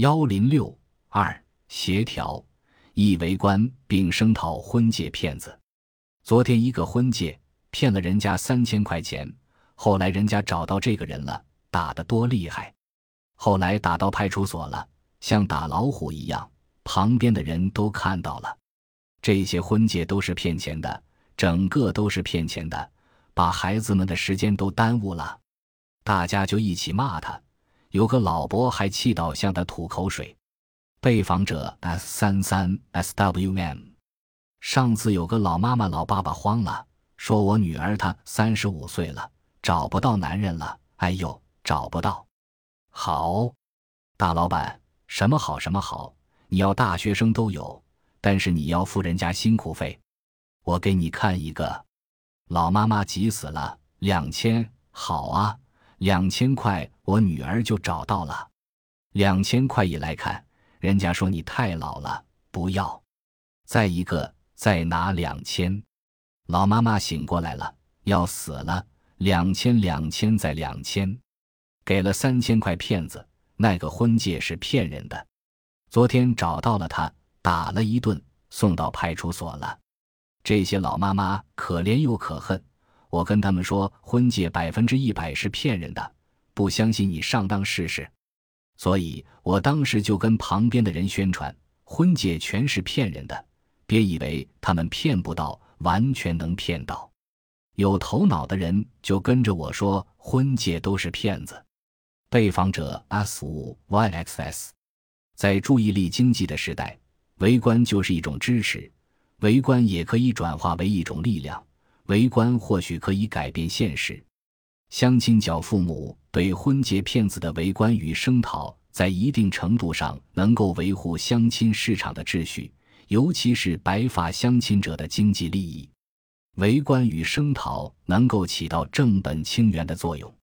幺零六二协调一围观并声讨婚介骗子。昨天一个婚介骗了人家三千块钱，后来人家找到这个人了，打得多厉害！后来打到派出所了，像打老虎一样，旁边的人都看到了。这些婚介都是骗钱的，整个都是骗钱的，把孩子们的时间都耽误了。大家就一起骂他。有个老伯还气到向他吐口水。被访者 S 三三 SWM。上次有个老妈妈老爸爸慌了，说我女儿她三十五岁了，找不到男人了。哎呦，找不到。好，大老板，什么好什么好，你要大学生都有，但是你要付人家辛苦费。我给你看一个。老妈妈急死了，两千，好啊。两千块，我女儿就找到了。两千块一来看，人家说你太老了，不要。再一个，再拿两千。老妈妈醒过来了，要死了。两千，两千，再两千，给了三千块。骗子，那个婚戒是骗人的。昨天找到了他，打了一顿，送到派出所了。这些老妈妈可怜又可恨。我跟他们说，婚介百分之一百是骗人的，不相信你上当试试。所以我当时就跟旁边的人宣传，婚介全是骗人的，别以为他们骗不到，完全能骗到。有头脑的人就跟着我说，婚介都是骗子。被访者 S 五 YXS，在注意力经济的时代，围观就是一种支持，围观也可以转化为一种力量。围观或许可以改变现实，相亲角父母对婚介骗子的围观与声讨，在一定程度上能够维护相亲市场的秩序，尤其是白发相亲者的经济利益。围观与声讨能够起到正本清源的作用。